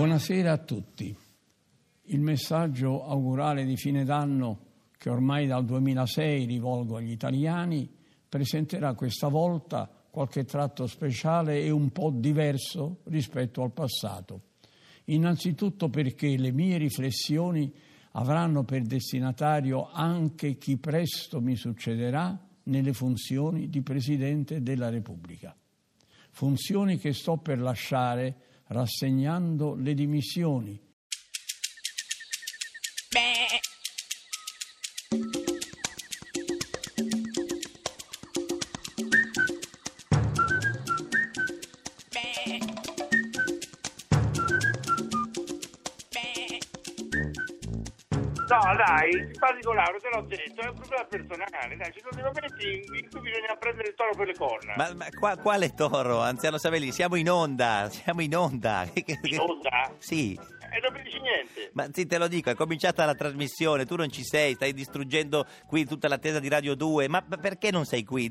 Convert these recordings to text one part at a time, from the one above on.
Buonasera a tutti. Il messaggio augurale di fine d'anno che ormai dal 2006 rivolgo agli italiani presenterà questa volta qualche tratto speciale e un po' diverso rispetto al passato. Innanzitutto perché le mie riflessioni avranno per destinatario anche chi presto mi succederà nelle funzioni di Presidente della Repubblica. Funzioni che sto per lasciare rassegnando le dimissioni simpatico Lauro, te l'ho detto, è un problema personale, dai, ci sono dei momenti in cui bisogna prendere il toro per le corna. Ma, ma qua- quale toro, anziano Savelli? Siamo in onda, siamo in onda. In onda? Sì, E non mi dici niente. ma sì, te lo dico, è cominciata la trasmissione, tu non ci sei, stai distruggendo qui tutta l'attesa di Radio 2, ma ma perché non sei qui?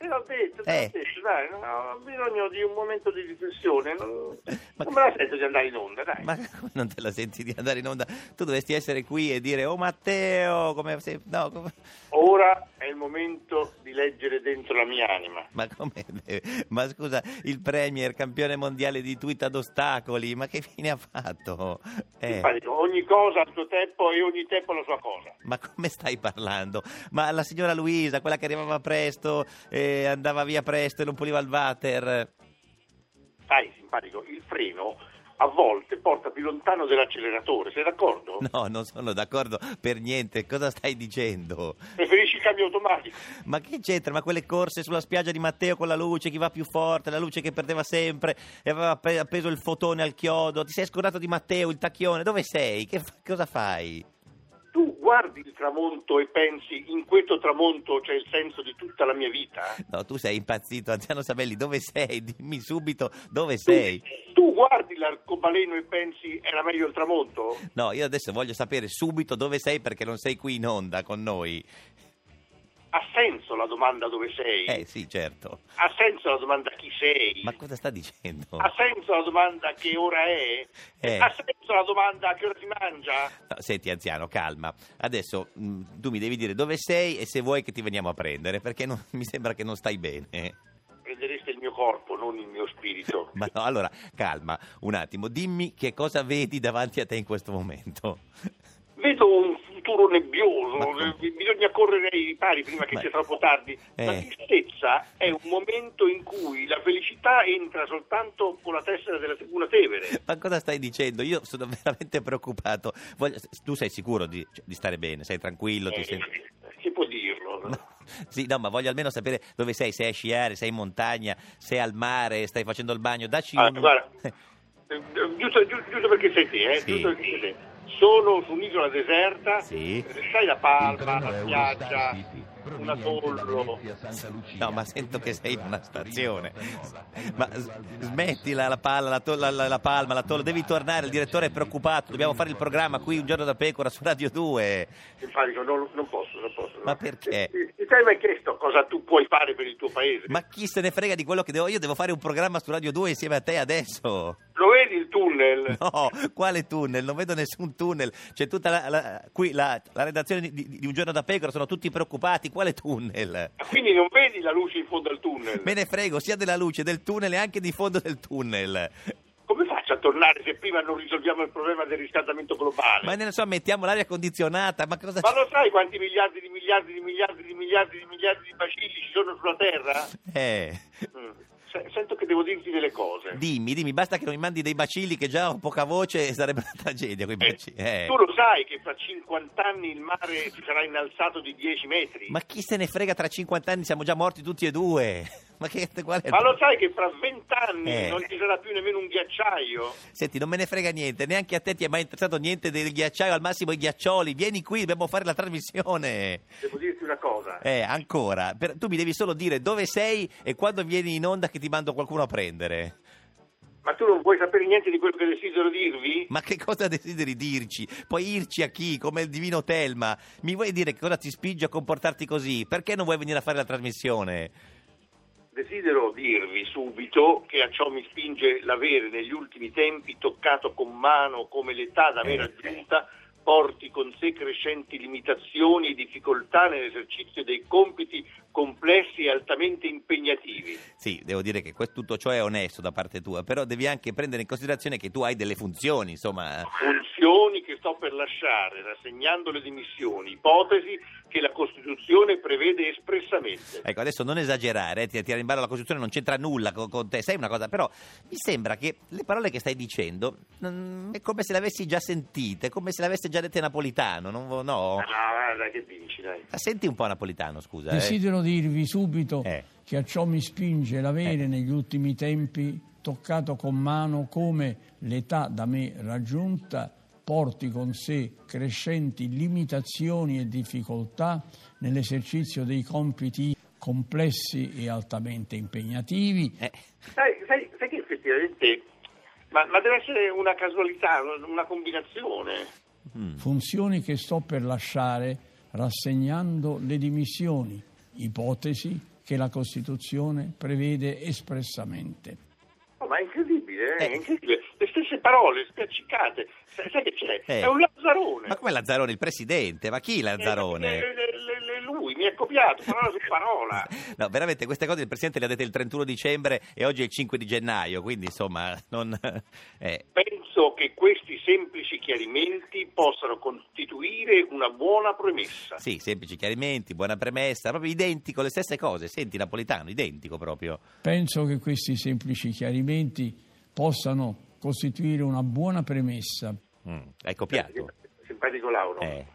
Te l'ho detto, te l'ho detto, dai, no, ho bisogno di un momento di riflessione, non, Ma- non me la sento di andare in onda, dai. Ma come non te la senti di andare in onda? Tu dovresti essere qui e dire, oh Matteo, come se... No, come... Ora è il momento di leggere dentro la mia anima. Ma come? Ma scusa, il Premier, campione mondiale di tweet ad ostacoli, ma che fine ha fatto? Eh. Simpatico, ogni cosa ha il suo tempo e ogni tempo la sua cosa. Ma come stai parlando? Ma la signora Luisa, quella che arrivava presto, eh, andava via presto e non puliva il water. Sai, simpatico, il freno a volte porta più lontano dell'acceleratore, sei d'accordo? No, non sono d'accordo per niente. Cosa stai dicendo? Preferisci il cambio automatico? Ma che c'entra? Ma quelle corse sulla spiaggia di Matteo con la luce, chi va più forte, la luce che perdeva sempre e aveva appeso il fotone al chiodo. Ti sei scordato di Matteo, il tacchione? Dove sei? Che fa- cosa fai? Tu guardi il tramonto e pensi in questo tramonto c'è il senso di tutta la mia vita? No, tu sei impazzito, anziano Sabelli, dove sei? Dimmi subito dove sei. Tu guardi l'arcobaleno e pensi era meglio il tramonto? No, io adesso voglio sapere subito dove sei perché non sei qui in onda con noi. Ha senso la domanda dove sei? Eh sì, certo. Ha senso la domanda chi sei? Ma cosa sta dicendo? Ha senso la domanda che ora è? Eh. Ha senso la domanda che ora si mangia? No, senti anziano, calma. Adesso mh, tu mi devi dire dove sei e se vuoi che ti veniamo a prendere, perché non- mi sembra che non stai bene. Prendereste il mio corpo, non il mio spirito. Ma no, allora, calma, un attimo, dimmi che cosa vedi davanti a te in questo momento. Vedo un futuro nebbioso, eh, bisogna correre ai ripari prima che Ma- sia troppo tardi. La Eh. tristezza è un momento in cui la felicità entra soltanto con la tessera della Tribuna Tevere. Ma cosa stai dicendo? Io sono veramente preoccupato. Voglio- tu sei sicuro di, cioè, di stare bene? Sei tranquillo? Eh, senti- si può dirlo. No. Sì, no, ma voglio almeno sapere dove sei, sei a sciare, sei in montagna, sei al mare, stai facendo il bagno, dacci Ah, un... guarda, eh, giusto, giusto- giusto perché sei te, eh, Sì. giusto perché sei te. Sono su un'isola deserta, Sì. eh, sai la palma, la spiaggia, un atollo. No, ma sento che sei in una stazione. Ma smettila la palla, la, to- la- la- la palma, la tollo. Devi tornare, il direttore è preoccupato. Dobbiamo fare il programma qui un giorno da pecora su Radio 2. Simpatico, non, non posso, non posso. no. Ma perché? Ti, ti sei mai chiesto cosa tu puoi fare per il tuo paese? Ma chi se ne frega di quello che devo? Io devo fare un programma su Radio 2 insieme a te adesso. Tunnel? No, quale tunnel? Non vedo nessun tunnel. C'è tutta la, la- qui la, la redazione di, di- di Un giorno da pecora, sono tutti preoccupati. Quale tunnel? Quindi non vedi la luce in fondo al tunnel? Me ne frego sia della luce del tunnel e anche di fondo del tunnel. Come faccio a tornare se prima non risolviamo il problema del riscaldamento globale? Ma ne so, mettiamo l'aria condizionata, ma cosa Ma lo sai quanti miliardi di miliardi di miliardi di miliardi di miliardi di bacilli ci sono sulla Terra? Eh, Mm. Se- Sento che devo dirti delle cose. dimmi, dimmi, basta che non mi mandi dei bacilli che già ho poca voce e sarebbe una tragedia quei Eh, bacilli. Eh. Tu lo sai che fra 50 anni il mare si sarà innalzato di 10 metri? Ma chi se ne frega, tra 50 anni siamo già morti tutti e due. Ma che Ma lo sai che fra 20 anni Eh. non ci sarà più nemmeno un ghiacciaio? Senti, non me ne frega niente, neanche a te ti è mai interessato niente del ghiacciaio, al massimo i ghiaccioli. Vieni qui, dobbiamo fare la trasmissione. Devo dirti una cosa. Eh, ancora. Per- tu mi devi solo dire dove sei e quando vieni in onda che ti mando qualcuno a prendere. Ma tu non vuoi sapere niente di quello che desidero dirvi? Ma che cosa desideri dirci? Puoi irci a chi? Come il divino Telma? Mi vuoi dire che cosa ti spinge a comportarti così? Perché non vuoi venire a fare la trasmissione? Desidero dirvi subito che a ciò mi spinge l'avere negli ultimi tempi toccato con mano come l'età da me Eh. raggiunta porti con sé crescenti limitazioni e difficoltà nell'esercizio dei compiti complessi e altamente impegnativi. Sì, devo dire che questo- tutto ciò è onesto da parte tua, però devi anche prendere in considerazione che tu hai delle funzioni, insomma. Funzioni che sto per lasciare, rassegnando le dimissioni, ipotesi che la Costituzione prevede espressamente. Ecco, adesso non esagerare, eh, ti- tirare in ballo la Costituzione non c'entra nulla con, con te, sai una cosa, però mi sembra che le parole che stai dicendo mm, è come se le avessi già sentite, come se le avesse già dette Napolitano, non, vo- no? Ah, guarda che dici, dai. Ma Senti un po' Napolitano, scusa. eh. Desidero dirvi subito Eh. che a ciò mi spinge l'avere negli ultimi tempi toccato con mano come l'età da me raggiunta porti con sé crescenti limitazioni e difficoltà nell'esercizio dei compiti complessi e altamente impegnativi Eh, Sai, sai- sai che effettivamente... Ma, ma deve essere una casualità, una combinazione. mm. funzioni che sto per lasciare rassegnando le dimissioni, ipotesi che la Costituzione prevede espressamente. Oh, ma è incredibile, eh? Eh. è incredibile. Le stesse parole spiaccicate. Sai, sai che c'è? Eh. È un Lazzarone. Ma come Lazzarone, il presidente? Ma chi Lazzarone? Eh, le- le- lui mi ha copiato parola su parola. No, veramente queste cose il Presidente le ha dette il 31 dicembre e oggi è il 5 di gennaio, quindi insomma non... eh, Penso che questi semplici chiarimenti possano costituire una buona premessa. sì, semplici chiarimenti, buona premessa, proprio identico, le stesse cose. Senti Napolitano, identico proprio. Penso che questi semplici chiarimenti possano costituire una buona premessa Mm, hai copiato? Simpatico Lauro, Eh,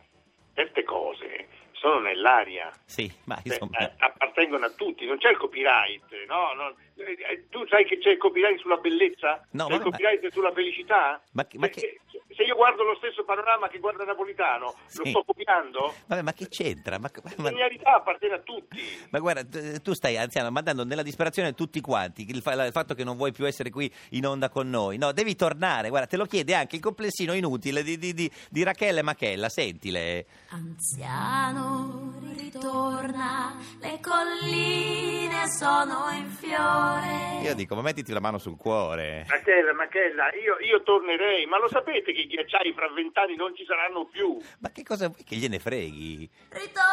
certe cose sono nell'aria. sì, ma Cioè, insomma... eh, appartengono a tutti, non c'è il copyright, no? Non- eh, tu sai che c'è il copyright sulla bellezza? No, c'è ma- il copyright sulla felicità? Ma che- ma Se- che- se- se io guardo lo stesso panorama che guarda Napolitano, Sì. lo sto copiando? Vabbè, ma che c'entra? Ma, La ma- genialità appartiene a tutti. ma guarda, tu stai anziano mandando nella disperazione tutti quanti il, fa- il fatto che non vuoi più essere qui in onda con noi. No, devi tornare. Guarda, te lo chiede anche il complessino inutile di, di, di, di Rachele Machella. Sentile. Anziano ritorna, le colline sono in fiore. Io dico, ma mettiti la mano sul cuore. Machella, Machella, io, io tornerei, ma lo sapete che i ghiacciai fra vent'anni non ci saranno più? Ma che cosa vuoi che gliene freghi? Ritornerai.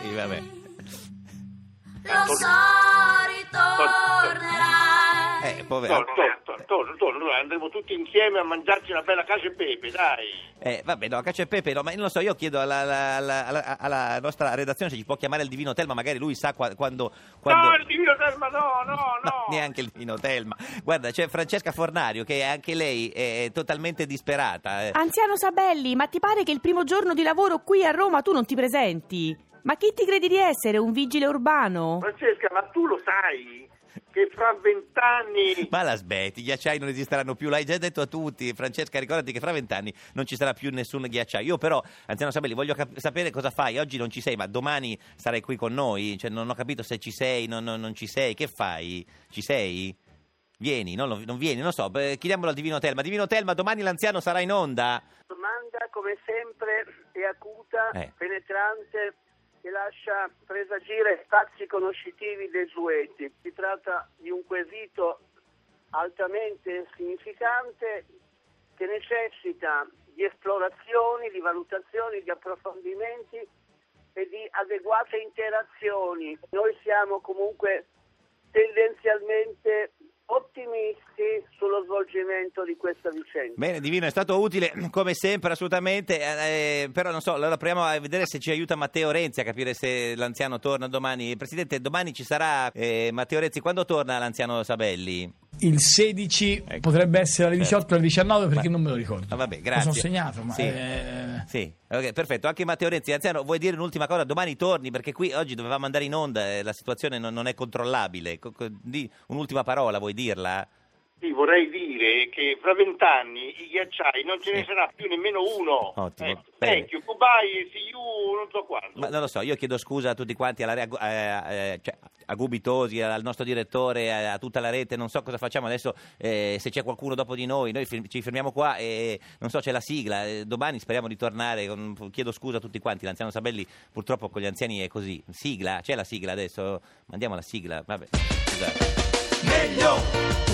Sì, vabbè. Lo so, ritornerai. Eh, povero. Torno, torno, torno, torno, andremo tutti insieme a mangiarci una bella cacio e pepe, dai. Eh, vabbè, no, cacio e pepe, no, ma non lo so, io chiedo alla, alla- alla- alla- alla nostra redazione se ci può chiamare il divino Telma, magari lui sa qua- quando... quando... No, il divino Telma, no, no, no. No, neanche il divino Telma. Guarda, c'è Francesca Fornario che anche lei è totalmente disperata. eh. Anziano Sabelli, ma ti pare che il primo giorno di lavoro qui a Roma tu non ti presenti? Ma chi ti credi di essere? Un vigile urbano? Francesca, ma tu lo sai che fra vent'anni... Ma la smetti, i ghiacciai non esisteranno più, l'hai già detto a tutti. Francesca, ricordati che fra vent'anni non ci sarà più nessun ghiacciaio. Io però, anziano Sabelli, voglio cap- sapere cosa fai. Oggi non ci sei, ma domani sarai qui con noi. Cioè, non ho capito se ci sei, non, non- non ci sei. Che fai? Ci sei? Vieni, no? non, non vieni, non so. Beh, chiediamolo al Divino Telma. Divino Telma, domani l'anziano sarà in onda. domanda come sempre è acuta, Eh. penetrante e lascia presagire spazi conoscitivi desueti. Si tratta di un quesito altamente significante che necessita di esplorazioni, di valutazioni, di approfondimenti e di adeguate interazioni. Noi siamo comunque tendenzialmente ottimisti sullo svolgimento di questa vicenda. Bene, Divino, è stato utile come sempre, assolutamente. eh, però non so, allora proviamo a vedere se ci aiuta Matteo Renzi a capire se l'anziano torna domani. Presidente, domani ci sarà eh, Matteo Renzi. Quando torna l'anziano Sabelli? Il 16 Ecco. potrebbe essere alle 18 o alle 19 perché Ma- non me lo ricordo. Ah, vabbè, Lo grazie. sono segnato, ma Sì. eh, Sì, ok, perfetto. Anche Matteo Renzi, anziano, vuoi dire un'ultima cosa? Domani torni perché qui oggi dovevamo andare in onda e la situazione non, non è controllabile. Un'ultima parola, vuoi dirla? Sì, vorrei dire dire che fra vent'anni i ghiacciai non ce ne Sì. sarà più nemmeno uno. Ottimo, bene. vecchio, Kubai, Siu, non so quando. Ma non lo so, io chiedo scusa a tutti quanti, alla, a, eh, eh, cioè, a Gubitosi, al nostro direttore, a, a tutta la rete, non so cosa facciamo adesso, eh, se c'è qualcuno dopo di noi, noi fir- ci fermiamo qua e non so, c'è la sigla, eh, domani speriamo di tornare, con- chiedo scusa a tutti quanti, l'anziano Sabelli purtroppo con gli anziani è così, sigla, c'è la sigla adesso, mandiamo la sigla, vabbè, scusate. Meglio